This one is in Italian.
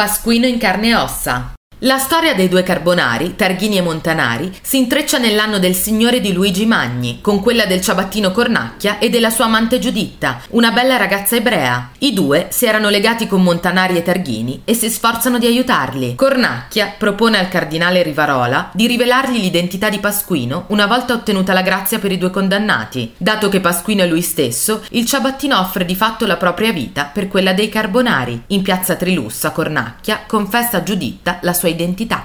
Pasquino in carne e ossa. La storia dei due Carbonari, Targhini e Montanari, si intreccia nell'anno del signore di Luigi Magni, con quella del ciabattino Cornacchia e della sua amante Giuditta, una bella ragazza ebrea. I due si erano legati con Montanari e Targhini e si sforzano di aiutarli. Cornacchia propone al cardinale Rivarola di rivelargli l'identità di Pasquino una volta ottenuta la grazia per i due condannati. Dato che Pasquino è lui stesso, il ciabattino offre di fatto la propria vita per quella dei Carbonari. In piazza Trilussa, Cornacchia confessa a Giuditta la sua identità.